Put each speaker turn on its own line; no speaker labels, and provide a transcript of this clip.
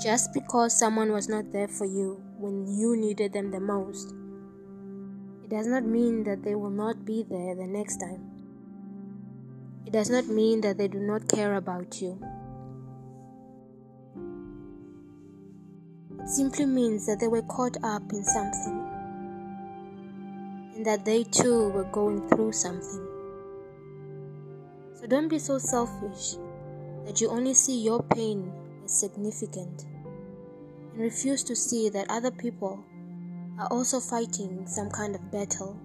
Just because someone was not there for you when you needed them the most, it does not mean that they will not be there the next time. It does not mean that they do not care about you. It simply means that they were caught up in something and that they too were going through something. So don't be so selfish that you only see your pain as significant and refuse to see that other people are also fighting some kind of battle.